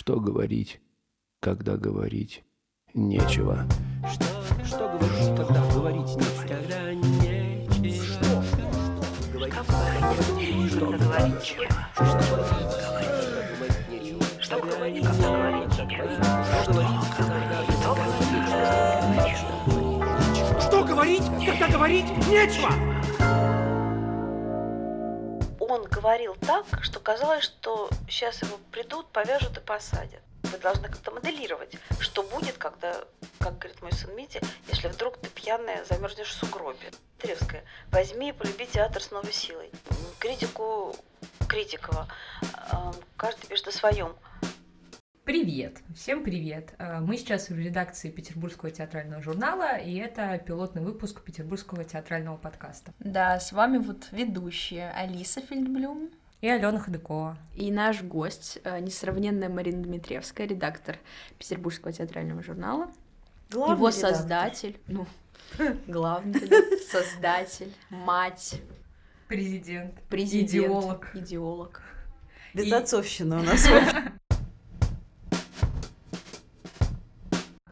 Что говорить, когда говорить нечего? Что, что говорить, когда говорить нечего? Когда нечего. Что говорить, что говорить нечего? Что говорить, когда говорить нечего? Что говорить, когда говорить нечего? Говорил так, что казалось, что сейчас его придут, повяжут и посадят. Вы должны как-то моделировать, что будет, когда, как говорит мой сын Митя, если вдруг ты пьяная замерзнешь в сугробе. Тревская, возьми и полюби театр с новой силой. Критику Критикова. Каждый пишет о своем. Привет! Всем привет! Э, Мы сейчас в редакции Петербургского театрального журнала, и это пилотный выпуск Петербургского театрального подкаста. Да, с вами вот ведущая Алиса Фельдблюм. И Алена Ходыкова. И наш гость, э, несравненная Марина Дмитриевская, редактор Петербургского театрального журнала. Главный Его редактор. создатель, ну, главный создатель, мать, Президент. президент, Идеолог. идеолог. Безотцовщина у нас.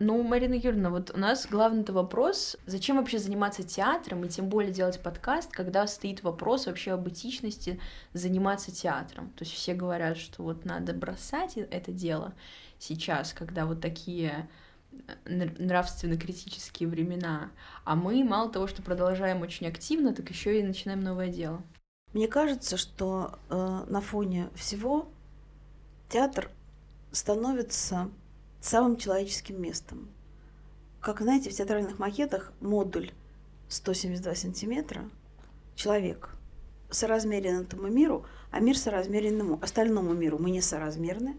Ну, Марина Юрьевна, вот у нас главный-то вопрос, зачем вообще заниматься театром и тем более делать подкаст, когда стоит вопрос вообще об этичности заниматься театром. То есть все говорят, что вот надо бросать это дело сейчас, когда вот такие э, нр- нравственно-критические времена, а мы мало того, что продолжаем очень активно, так еще и начинаем новое дело. Мне кажется, что э, на фоне всего театр становится самым человеческим местом. Как знаете, в театральных макетах модуль 172 сантиметра человек соразмерен этому миру, а мир соразмерен ему, остальному миру. Мы не соразмерны,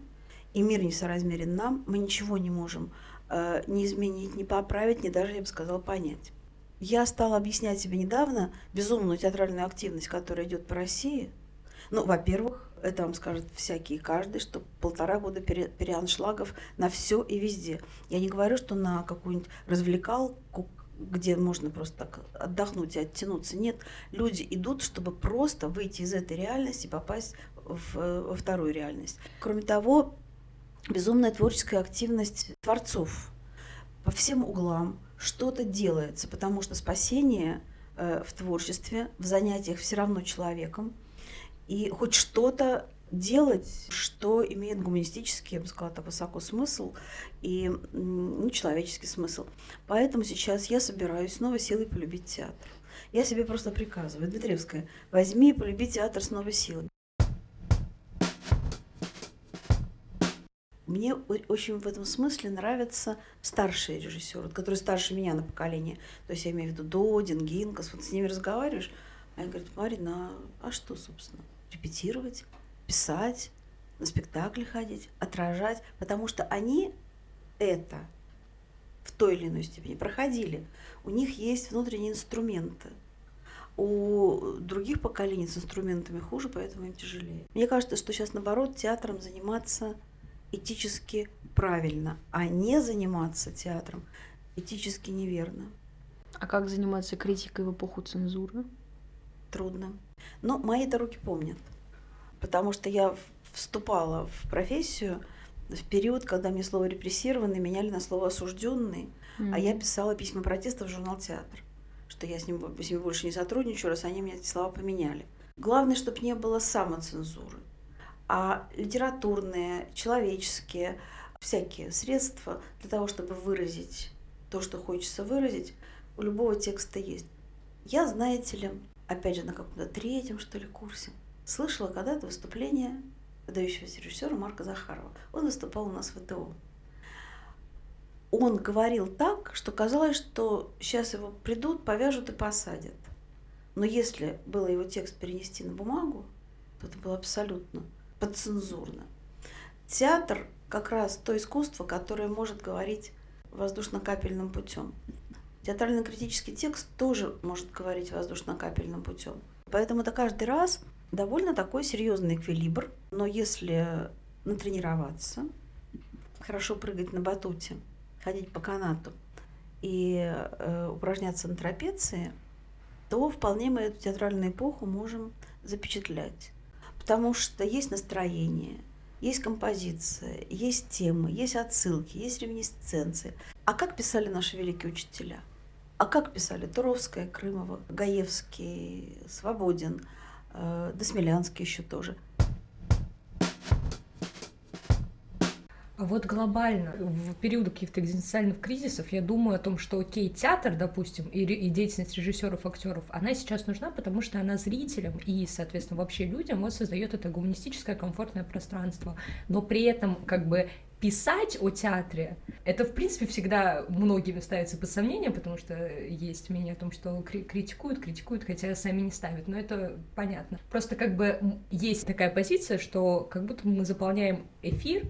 и мир не соразмерен нам. Мы ничего не можем э, ни изменить, ни поправить, ни даже, я бы сказала, понять. Я стала объяснять себе недавно безумную театральную активность, которая идет по России. Ну, во-первых, это вам скажет всякий и каждый, что полтора года пере- переаншлагов на все и везде. Я не говорю, что на какую-нибудь развлекалку, где можно просто так отдохнуть и оттянуться. Нет, люди идут, чтобы просто выйти из этой реальности и попасть в, во вторую реальность. Кроме того, безумная творческая активность творцов по всем углам что-то делается, потому что спасение э, в творчестве, в занятиях все равно человеком, и хоть что-то делать, что имеет гуманистический, я бы сказала, так высоко смысл и ну, человеческий смысл. Поэтому сейчас я собираюсь снова силой полюбить театр. Я себе просто приказываю, Дмитриевская, возьми и полюби театр с новой силой. Мне очень в этом смысле нравятся старшие режиссеры, которые старше меня на поколение. То есть я имею в виду Додин, Гинкас. Вот с ними разговариваешь, они говорят, Марина, а а что, собственно? Репетировать, писать, на спектакли ходить, отражать. Потому что они это в той или иной степени проходили. У них есть внутренние инструменты. У других поколений с инструментами хуже, поэтому им тяжелее. Мне кажется, что сейчас, наоборот, театром заниматься этически правильно, а не заниматься театром этически неверно. А как заниматься критикой в эпоху цензуры? Трудно. Но мои-то руки помнят. Потому что я вступала в профессию в период, когда мне слово репрессированный меняли на слово осужденный, а я писала письма протеста в журнал Театр, что я с, ним, с ними больше не сотрудничаю, раз они мне эти слова поменяли. Главное, чтобы не было самоцензуры, а литературные, человеческие, всякие средства для того, чтобы выразить то, что хочется выразить, у любого текста есть. Я, знаете ли, опять же, на каком-то третьем, что ли, курсе, слышала когда-то выступление выдающегося режиссера Марка Захарова. Он выступал у нас в ВТО. Он говорил так, что казалось, что сейчас его придут, повяжут и посадят. Но если было его текст перенести на бумагу, то это было абсолютно подцензурно. Театр как раз то искусство, которое может говорить воздушно-капельным путем. Театрально-критический текст тоже может говорить воздушно-капельным путем. Поэтому это каждый раз довольно такой серьезный эквилибр. Но если натренироваться, хорошо прыгать на батуте, ходить по канату и э, упражняться на трапеции, то вполне мы эту театральную эпоху можем запечатлять. Потому что есть настроение, есть композиция, есть темы, есть отсылки, есть реминисценции. А как писали наши великие учителя? А как писали? Туровская, Крымова, Гаевский, Свободин, э, Досмелянский еще тоже – А вот глобально, в период каких-то экзистенциальных кризисов, я думаю о том, что окей, театр, допустим, и, и деятельность режиссеров, актеров, она сейчас нужна, потому что она зрителям и, соответственно, вообще людям вот создает это гуманистическое комфортное пространство. Но при этом, как бы, писать о театре, это, в принципе, всегда многими ставится под сомнение, потому что есть мнение о том, что критикуют, критикуют, хотя сами не ставят, но это понятно. Просто как бы есть такая позиция, что как будто мы заполняем эфир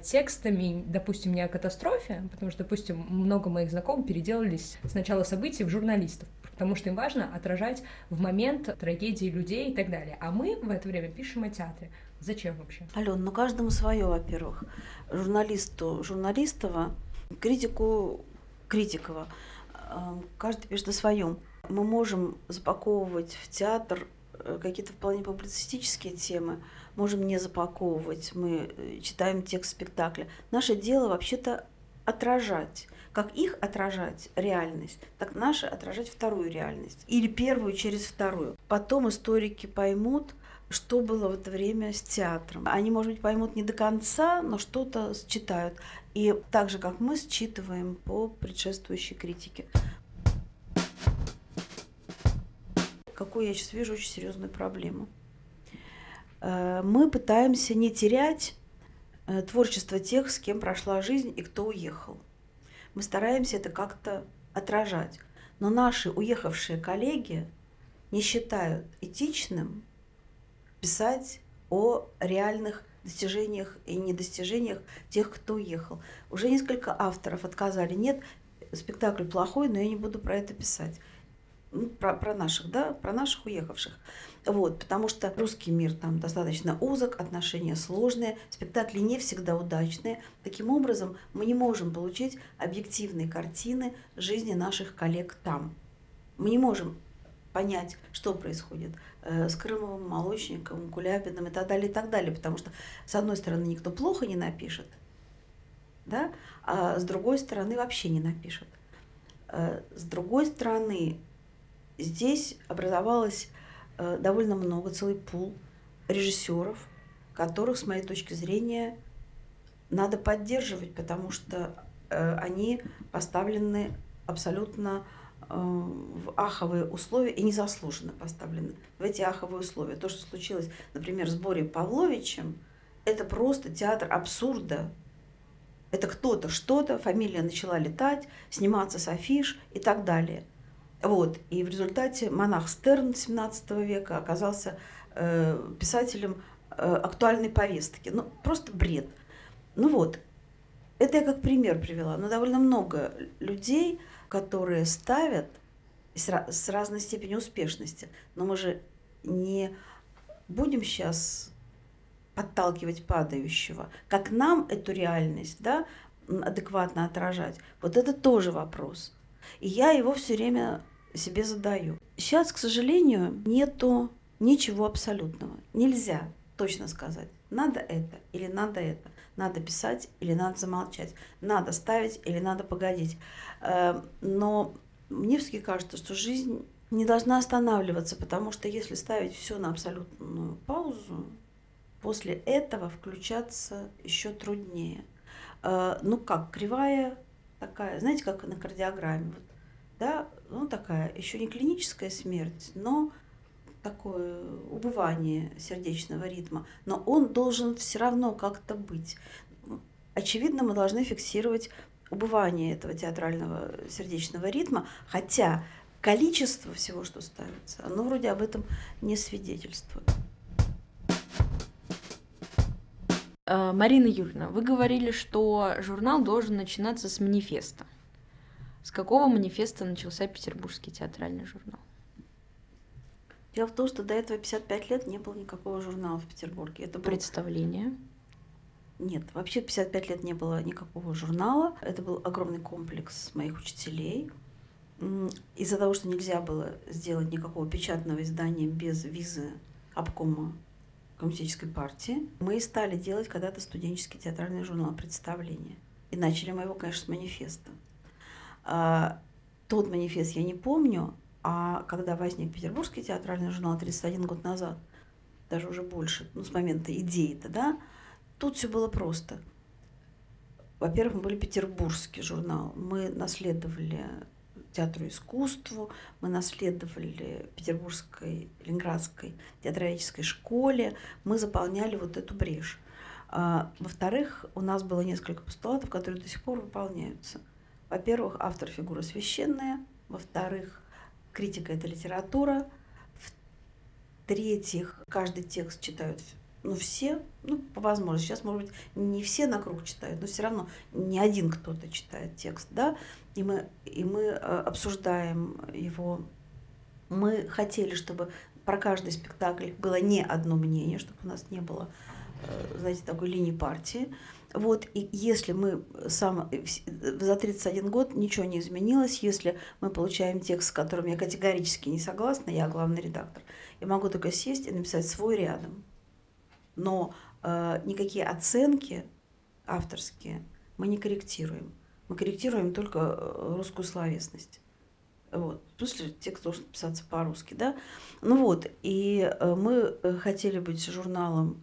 текстами, допустим, не о катастрофе, потому что, допустим, много моих знакомых переделались сначала событий в журналистов, потому что им важно отражать в момент трагедии людей и так далее. А мы в это время пишем о театре. Зачем вообще? Ален, ну каждому свое, во-первых. Журналисту Журналистова, критику Критикова. Эм, каждый пишет о своем. Мы можем запаковывать в театр какие-то вполне публицистические темы, можем не запаковывать, мы э, читаем текст спектакля. Наше дело вообще-то отражать. Как их отражать реальность, так наше отражать вторую реальность. Или первую через вторую. Потом историки поймут, что было в это время с театром. Они, может быть, поймут не до конца, но что-то считают. И так же, как мы считываем по предшествующей критике. Какую я сейчас вижу очень серьезную проблему. Э, мы пытаемся не терять э, творчество тех, с кем прошла жизнь и кто уехал. Мы стараемся это как-то отражать. Но наши уехавшие коллеги не считают этичным писать о реальных достижениях и недостижениях тех, кто уехал. Уже несколько авторов отказали. Нет, спектакль плохой, но я не буду про это писать ну, про, про наших, да, про наших уехавших. Вот, потому что русский мир там достаточно узок, отношения сложные, спектакли не всегда удачные. Таким образом, мы не можем получить объективные картины жизни наших коллег там. Мы не можем понять, что происходит э, с Крымовым, Молочником, Кулябиным и так далее, и так далее. Потому что, с одной стороны, никто плохо не напишет, да, а с другой стороны, вообще не напишет. Э, с другой стороны, здесь образовалось э, довольно много, целый пул режиссеров, которых, с моей точки зрения, надо поддерживать, потому что э, они поставлены абсолютно э, в аховые условия и незаслуженно поставлены в эти аховые условия. То, что случилось, например, с Борей Павловичем, это просто театр абсурда. Это кто-то, что-то, фамилия начала летать, сниматься с афиш и так далее. Вот. И в результате монах Стерн XVII века оказался э, писателем э, актуальной повестки. Ну, просто бред. Ну вот, это я как пример привела. Но довольно много людей, которые ставят с, с разной степенью успешности. Но мы же не будем сейчас подталкивать падающего. Как нам эту реальность да, адекватно отражать? Вот это тоже вопрос. И я его все время себе задаю. Сейчас, к сожалению, нету ничего абсолютного. Нельзя точно сказать, надо это или надо это. Надо писать или надо замолчать. Надо ставить или надо погодить. Эм, но мне все-таки кажется, что жизнь не должна останавливаться, потому что если ставить все на абсолютную паузу, после этого включаться еще труднее. Э, ну как, кривая такая, знаете, как на кардиограмме. Вот да, ну такая еще не клиническая смерть, но такое убывание сердечного ритма, но он должен все равно как-то быть. Очевидно, мы должны фиксировать убывание этого театрального сердечного ритма, хотя количество всего, что ставится, оно вроде об этом не свидетельствует. Э, Марина Юрьевна, вы говорили, что журнал должен начинаться с манифеста. С какого манифеста начался Петербургский театральный журнал? Дело в том, что до этого 55 лет не было никакого журнала в Петербурге. Это был... Представление? Нет, вообще 55 лет не было никакого журнала. Это был огромный комплекс моих учителей. Из-за того, что нельзя было сделать никакого печатного издания без визы обкома коммунистической партии. Мы стали делать когда-то студенческий театральный журнал представления. И начали мы его, конечно, с манифеста. А, тот манифест я не помню, а когда возник Петербургский театральный журнал 31 год назад, даже уже больше, ну, с момента идеи-то, да, тут все было просто. Во-первых, мы были петербургский журнал. Мы наследовали театру искусству, мы наследовали Петербургской, Ленинградской театроведческой школе, мы заполняли вот эту брешь. А, во-вторых, у нас было несколько постулатов, которые до сих пор выполняются. Во-первых, автор фигура священная. Во-вторых, критика – это литература. В-третьих, каждый текст читают ну, все, ну, по возможности. Сейчас, может быть, не все на круг читают, но все равно не один кто-то читает текст, да, и мы, и мы э, обсуждаем его. Мы хотели, чтобы про каждый спектакль было не одно мнение, чтобы у нас не было, э, знаете, такой линии партии. Вот, и если мы сам э, за 31 год ничего не изменилось, если мы получаем текст, с которым я категорически не согласна, я главный редактор, я могу только сесть и написать свой рядом. Но э, никакие оценки авторские мы не корректируем. Мы корректируем только э, русскую словесность. Вот. Смысле, текст должен писаться по-русски, да? Ну вот, и э, мы э, хотели быть журналом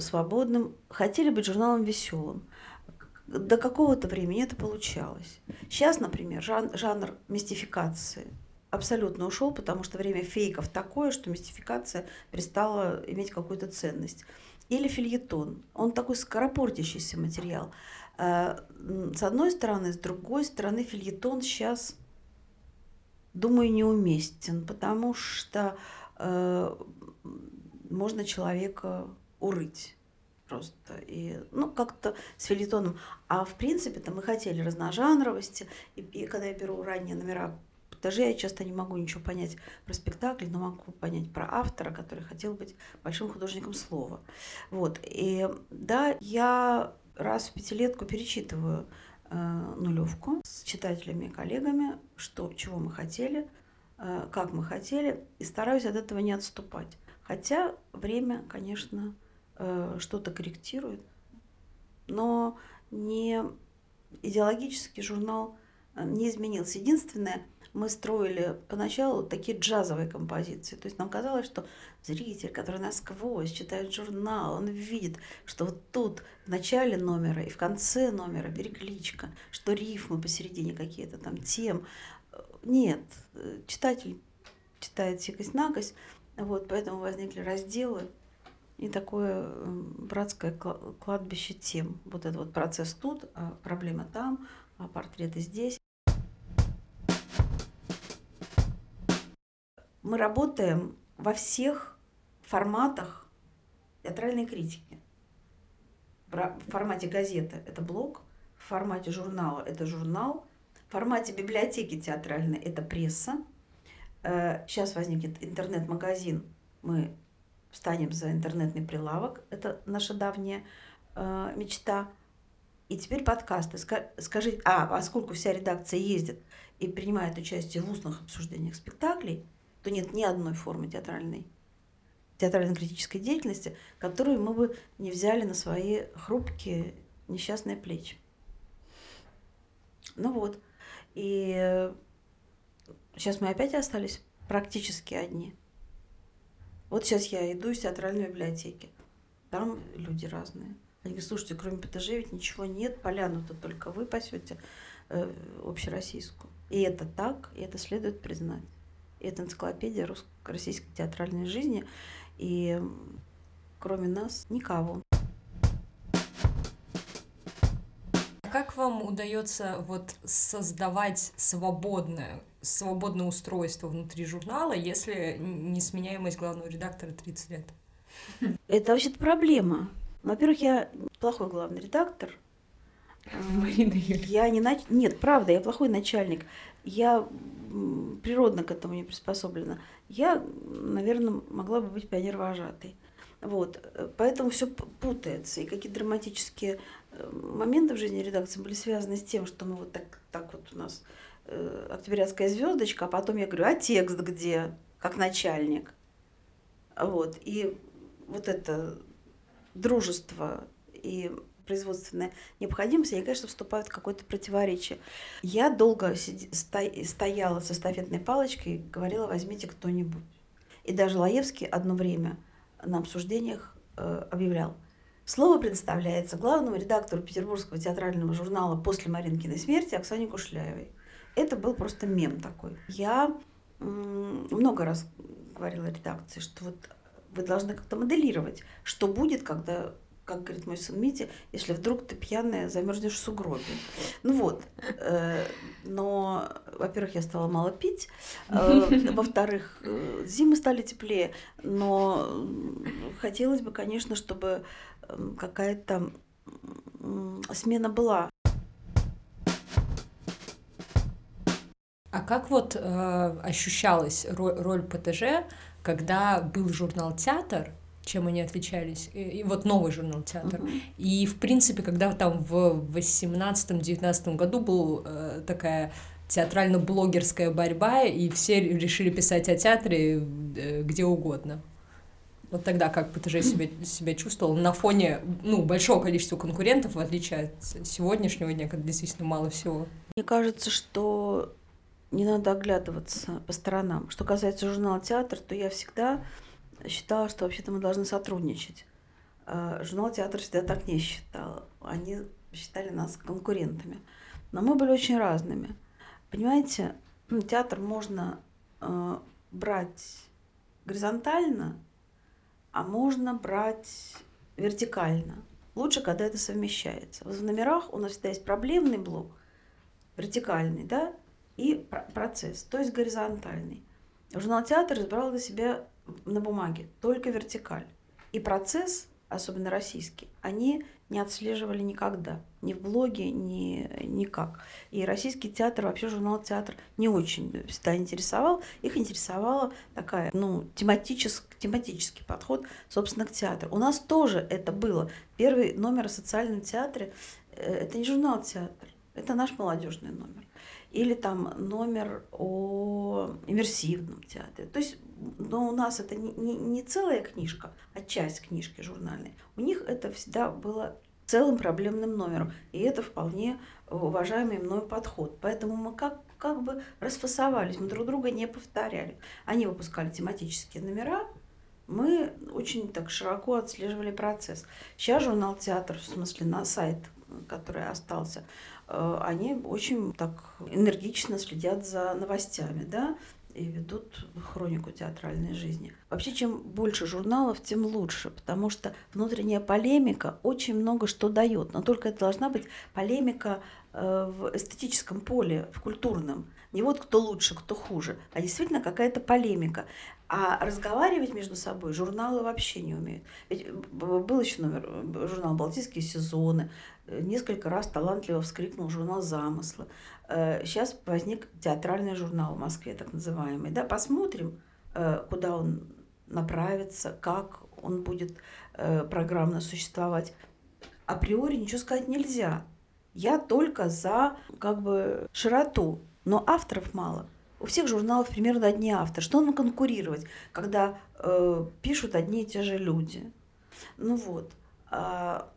свободным, хотели быть журналом веселым. До какого-то времени это получалось. Сейчас, например, жан, жанр мистификации абсолютно ушел, потому что время фейков такое, что мистификация перестала иметь какую-то ценность. Или фильетон. Он такой скоропортящийся материал. Э, с одной стороны, с другой стороны, фильетон сейчас, думаю, неуместен, потому что э, можно человека урыть просто. И, ну, как-то с филитоном. А в принципе-то мы хотели разножанровости. И, и когда я беру ранние номера даже я часто не могу ничего понять про спектакль, но могу понять про автора, который хотел быть большим художником слова. Вот. И да, я раз в пятилетку перечитываю э, нулевку с читателями и коллегами, что, чего мы хотели, э, как мы хотели, и стараюсь от этого не отступать. Хотя время, конечно, что-то корректирует, но не идеологический журнал э, не изменился. Единственное, мы строили поначалу такие джазовые композиции. То есть нам казалось, что зритель, который насквозь читает журнал, он видит, что вот тут в начале номера и в конце номера перекличка, что рифмы посередине какие-то там тем. Нет, читатель читает сикость-накость, вот, поэтому возникли разделы и такое братское кладбище тем. Вот этот вот процесс тут, а проблема там, а портреты здесь. мы работаем во всех форматах театральной критики. В формате газеты это блог, в формате журнала это журнал, в формате библиотеки театральной это пресса. Сейчас э, возникнет интернет-магазин, мы встанем за интернетный прилавок, это наша давняя э, мечта. И теперь подкасты. Скажите, а поскольку вся редакция ездит и принимает участие в устных обсуждениях спектаклей, то нет ни одной формы театральной театрально-критической деятельности, которую мы бы не взяли на свои хрупкие несчастные плечи. Ну вот. И сейчас мы опять остались практически одни. Вот сейчас я иду из театральной библиотеки. Там люди разные. Они говорят, слушайте, кроме ПТЖ ведь ничего нет, поляну-то только вы пасете э, общероссийскую. И это так, и это следует признать. Это энциклопедия русско-российской театральной жизни. И кроме нас никого. Как вам удается вот создавать свободное, свободное устройство внутри журнала, если несменяемость главного редактора 30 лет? Это вообще-то проблема. Во-первых, я плохой главный редактор. Марина Юрьевна. Я не нач... Нет, правда, я плохой начальник. Я природно к этому не приспособлена. Я, наверное, могла бы быть пионер-вожатой. Вот. Поэтому все путается. И какие драматические э, моменты в жизни редакции были связаны с тем, что мы вот так, так вот у нас э, октябрятская звездочка, а потом я говорю, а текст где? Как начальник. Вот. И вот это дружество и производственная необходимость, они, конечно, вступают в какое-то противоречие. Я долго стояла со стафетной палочкой и говорила, возьмите кто-нибудь. И даже Лаевский одно время на обсуждениях э, объявлял. Слово предоставляется главному редактору Петербургского театрального журнала после Маринкиной смерти Оксане Кушляевой. Это был просто мем такой. Я много раз говорила редакции, что вот вы должны как-то моделировать, что будет, когда как говорит мой сын Митя, если вдруг ты пьяная, замерзнешь в сугробе. Ну вот. Э, но, во-первых, я стала мало пить. Э, во-вторых, э, зимы стали теплее. Но хотелось бы, конечно, чтобы какая-то смена была. А как вот э, ощущалась роль, роль ПТЖ, когда был журнал «Театр», чем они отличались. И, и вот новый журнал «Театр». Uh-huh. И, в принципе, когда там в 18-19 году был э, такая театрально-блогерская борьба, и все решили писать о театре э, где угодно. Вот тогда как же себя, себя чувствовал на фоне ну, большого количества конкурентов, в отличие от сегодняшнего дня, когда действительно мало всего? Мне кажется, что не надо оглядываться по сторонам. Что касается журнала «Театр», то я всегда считала, что вообще-то мы должны сотрудничать. А, журнал «Театр» всегда так не считал. Они считали нас конкурентами. Но мы были очень разными. Понимаете, театр можно э, брать горизонтально, а можно брать вертикально. Лучше, когда это совмещается. Вот в номерах у нас всегда есть проблемный блок, вертикальный, да, и процесс, то есть горизонтальный. Журнал «Театр» избрал для себя на бумаге, только вертикаль. И процесс, особенно российский, они не отслеживали никогда. Ни в блоге, ни никак. И российский театр, вообще журнал «Театр» не очень всегда интересовал. Их интересовала такая, ну, тематический, тематический подход, собственно, к театру. У нас тоже это было. Первый номер о социальном театре э, – это не журнал «Театр», это наш молодежный номер или там номер о иммерсивном театре. То есть, но у нас это не, не, не целая книжка, а часть книжки журнальной. У них это всегда было целым проблемным номером. И это вполне уважаемый мной подход. Поэтому мы как, как бы расфасовались, мы друг друга не повторяли. Они выпускали тематические номера, мы очень так широко отслеживали процесс. Сейчас журнал «Театр», в смысле на сайт, который остался, они очень так энергично следят за новостями, да, и ведут хронику театральной жизни. Вообще, чем больше журналов, тем лучше, потому что внутренняя полемика очень много что дает, но только это должна быть полемика э, в эстетическом поле, в культурном. Не вот кто лучше, кто хуже, а действительно какая-то полемика. А разговаривать между собой журналы вообще не умеют. Ведь был еще номер, журнал «Балтийские сезоны», несколько раз талантливо вскрикнул журнал «Замыслы». Сейчас э, возник театральный журнал в Москве, так называемый. Да, посмотрим, э, куда он направится, как он будет э, программно существовать. Априори ничего сказать нельзя. Я только за как бы широту, но авторов мало. У всех журналов примерно одни авторы. Что нам конкурировать, когда э, пишут одни и те же люди? Ну вот. А,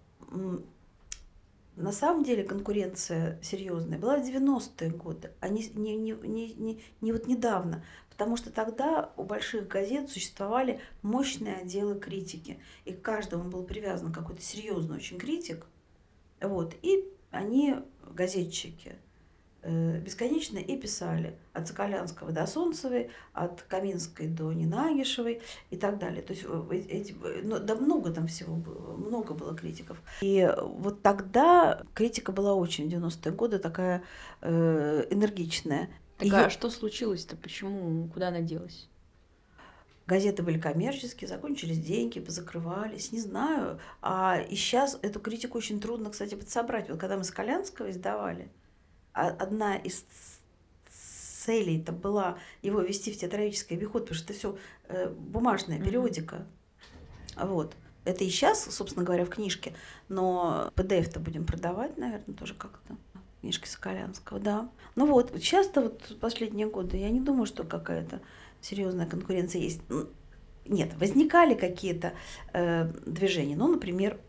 на самом деле конкуренция серьезная была в 90-е годы, а не, не, не, не, не, вот недавно. Потому что тогда у больших газет существовали мощные отделы критики. И к каждому был привязан какой-то серьезный очень критик. Вот. И они, газетчики, бесконечно и писали от Соколянского до Солнцевой, от Каминской до Ненагишевой и так далее. То есть э, эти, ну, да много там всего было, много было критиков. И вот тогда критика была очень в 90-е годы такая э, энергичная. Так Её... а что случилось-то? Почему? Куда она делась? Газеты были коммерческие, закончились деньги, позакрывались, не знаю. А и сейчас эту критику очень трудно, кстати, подсобрать. Вот когда мы Скалянского издавали, одна из целей это была его вести в театралический обиход, потому что это все э, бумажная периодика. Mm-hmm. Вот. Это и сейчас, собственно говоря, в книжке, но PDF-то будем продавать, наверное, тоже как-то. Книжки Соколянского, да. Ну вот, часто вот последние годы я не думаю, что какая-то серьезная конкуренция есть. Нет, возникали какие-то э, движения. Ну, например,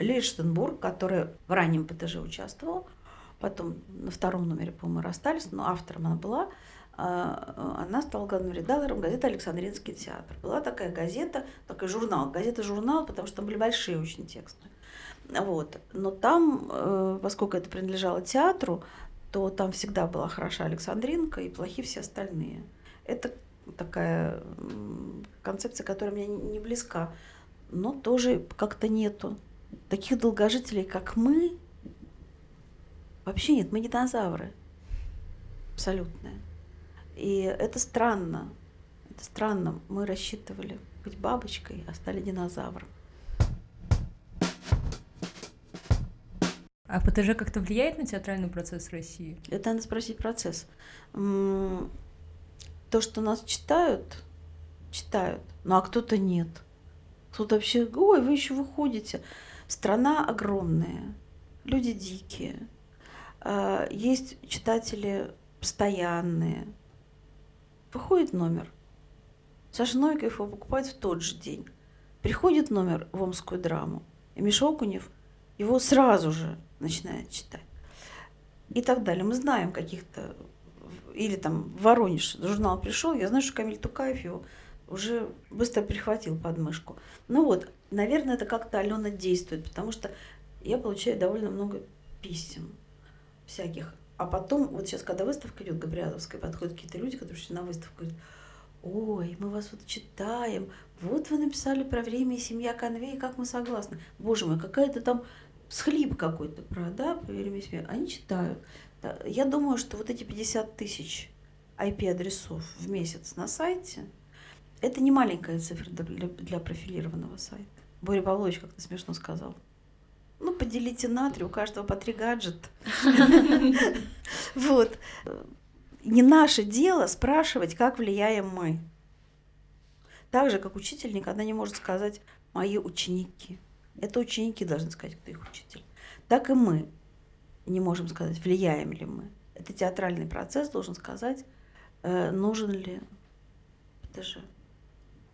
Лиштенбург, который в раннем ПТЖ участвовал, потом на втором номере, по-моему, расстались, но автором она была, а, она стала главным редактором газеты «Александринский театр». Была такая газета, такой журнал, газета-журнал, потому что там были большие очень тексты. Вот. Но там, э, поскольку это принадлежало театру, то там всегда была хороша Александринка и плохи все остальные. Это такая концепция, которая мне не близка, но тоже как-то нету. Таких долгожителей, как мы, вообще нет, мы динозавры. Абсолютные. И это странно. Это странно. Мы рассчитывали быть бабочкой, а стали динозавром. А ПТЖ как-то влияет на театральный процесс России? Это надо спросить процесс. То, что нас читают, читают, ну а кто-то нет. Кто-то вообще, ой, вы еще выходите. Страна огромная, люди дикие. А, есть читатели постоянные, Выходит номер. Саша Новиков его покупает в тот же день. Приходит номер в Омскую драму, и Миша Окунев его сразу же начинает читать. И так далее. Мы знаем каких-то... Или там Воронеж, журнал пришел, я знаю, что Камиль Тукаев его уже быстро прихватил под мышку. Ну вот, наверное, это как-то Алена действует, потому что я получаю довольно много писем всяких а потом, вот сейчас, когда выставка идет Габриадовская, подходят какие-то люди, которые пришли на выставку, говорят, ой, мы вас вот читаем, вот вы написали про время и семья Конвей, как мы согласны. Боже мой, какая-то там схлип какой-то про, да, про время и семья. Они читают. Я думаю, что вот эти 50 тысяч IP-адресов в месяц на сайте, это не маленькая цифра для, для профилированного сайта. Боря Павлович как-то смешно сказал. Ну, поделите на три, у каждого по три гаджета. Вот. Не наше дело спрашивать, как влияем мы. Так же, как учитель никогда не может сказать «мои ученики». Это ученики должны сказать, кто их учитель. Так и мы не можем сказать, влияем ли мы. Это театральный процесс должен сказать, э, нужен ли. Это же,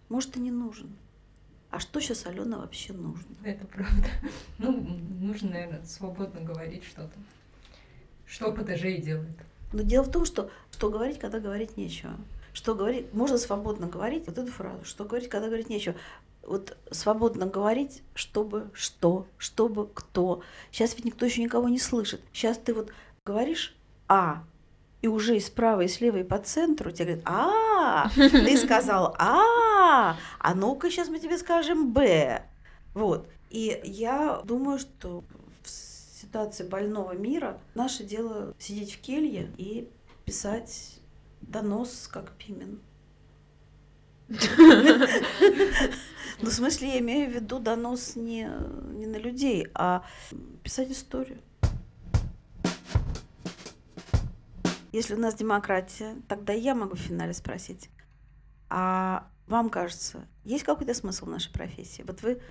может, и не нужен. А что сейчас Алена вообще нужно? Это правда. Ну, нужно, наверное, свободно говорить что-то. Что ПТЖ и делает. Но дело в том, что что говорить, когда говорить нечего. Что говорить, можно свободно говорить, вот эту фразу, что говорить, когда говорить нечего. Вот свободно говорить, чтобы что, чтобы кто. Сейчас ведь никто еще никого не слышит. Сейчас ты вот говоришь А, и уже и справа, и слева, и по центру тебе говорят, а, ты сказал а, а ну-ка сейчас мы тебе скажем б. Вот. И я думаю, что в ситуации больного мира наше дело сидеть в келье и писать донос как Пимен. Ну, в смысле, я имею в виду донос не, не на людей, а писать историю. Если у нас демократия, тогда я могу в финале спросить, а вам кажется, есть какой-то смысл в нашей профессии? Вот вы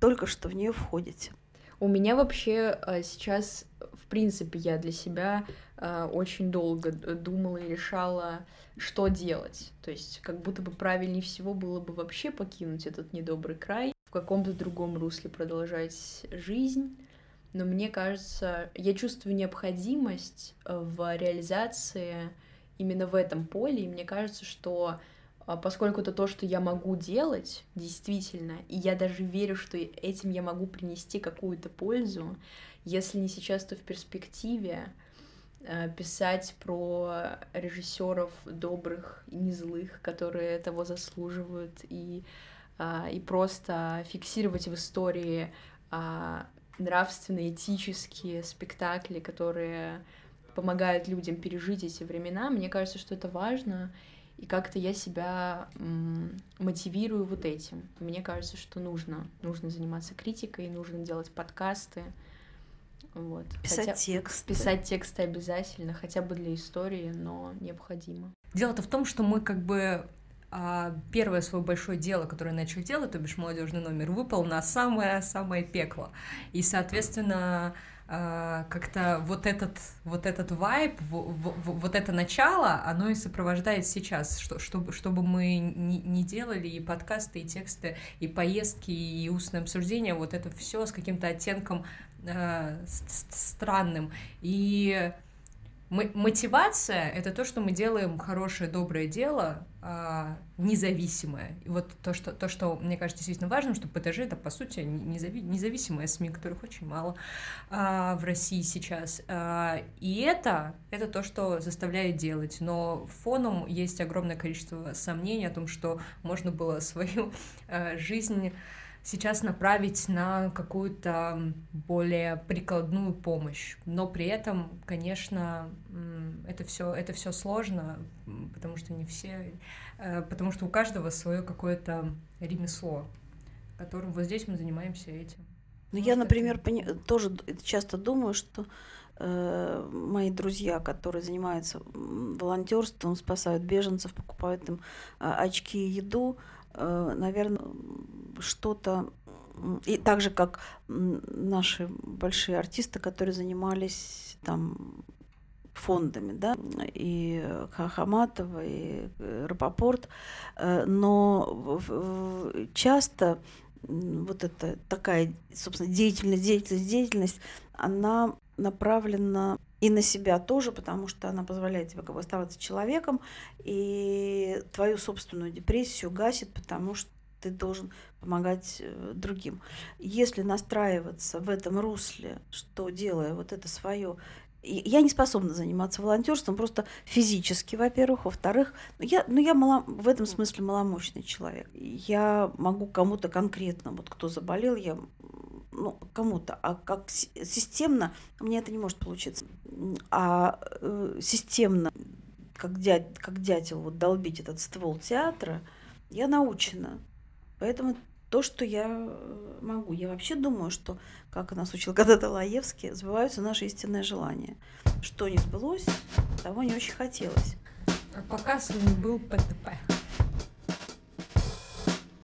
только что в нее входите. У меня вообще э, сейчас, в принципе, я для себя э, очень долго думала и решала, что делать. То есть, как будто бы правильнее всего было бы вообще покинуть этот недобрый край, в каком-то другом русле продолжать жизнь но мне кажется, я чувствую необходимость э, в реализации именно в этом поле, и мне кажется, что а, поскольку это то, что я могу делать, действительно, и я даже верю, что этим я могу принести какую-то пользу, если не сейчас, то в перспективе э, писать про режиссеров добрых и не злых, которые того заслуживают, и, и просто фиксировать в истории а, нравственные, этические спектакли, которые помогают людям пережить эти времена. Мне кажется, что это важно, и как-то я себя мотивирую вот этим. Мне кажется, что нужно, нужно заниматься критикой, нужно делать подкасты. Вот. Писать хотя, тексты. Писать тексты обязательно, хотя бы для истории, но необходимо. Дело-то в том, что мы как бы первое свое большое дело, которое я начал делать, то бишь молодежный номер, выпал на самое-самое пекло. И, соответственно, а, как-то вот этот, вот этот вайб, вот это начало, оно и сопровождает сейчас, что, чтобы, чтобы мы не, делали и подкасты, и тексты, и поездки, и устное обсуждение, вот это все с каким-то оттенком э, странным. И Мотивация — это то, что мы делаем хорошее, доброе дело, а, независимое. И вот то что, то, что мне кажется действительно важным, что ПТЖ — это, по сути, незави независимые СМИ, которых очень мало а, в России сейчас. А, и это, это то, что заставляет делать. Но фоном есть огромное количество сомнений о том, что можно было свою жизнь сейчас направить на какую-то более прикладную помощь. Но при этом, конечно, это все это все сложно, потому что не все, э, потому что у каждого свое какое-то ремесло, которым вот здесь мы занимаемся этим. Ну, я, например, пони... тоже часто думаю, что э, мои друзья, которые занимаются волонтерством, спасают беженцев, покупают им э, очки и еду, э, наверное, что-то и так же, как наши большие артисты, которые занимались там фондами, да, и Хахаматова, и э, Рапопорт, э, но часто вот эта такая, собственно, деятельность, деятельность, деятельность, она направлена и на себя тоже, потому что она позволяет тебе как бы оставаться человеком, и твою собственную депрессию гасит, потому что ты должен помогать э, другим. Если настраиваться в этом русле, что делая вот это свое, я не способна заниматься волонтерством просто физически, во-первых, во-вторых, ну я, ну я мало, в этом смысле маломощный человек. Я могу кому-то конкретно, вот кто заболел, я ну, кому-то, а как системно мне это не может получиться. А э, системно, как, дядь, как дятел, вот долбить этот ствол театра, я научена. Поэтому то, что я э, могу. Я вообще думаю, что, как нас учил когда-то Лаевский, сбываются наши истинные желания. Что не сбылось, того не очень хотелось. А показ был ПТП.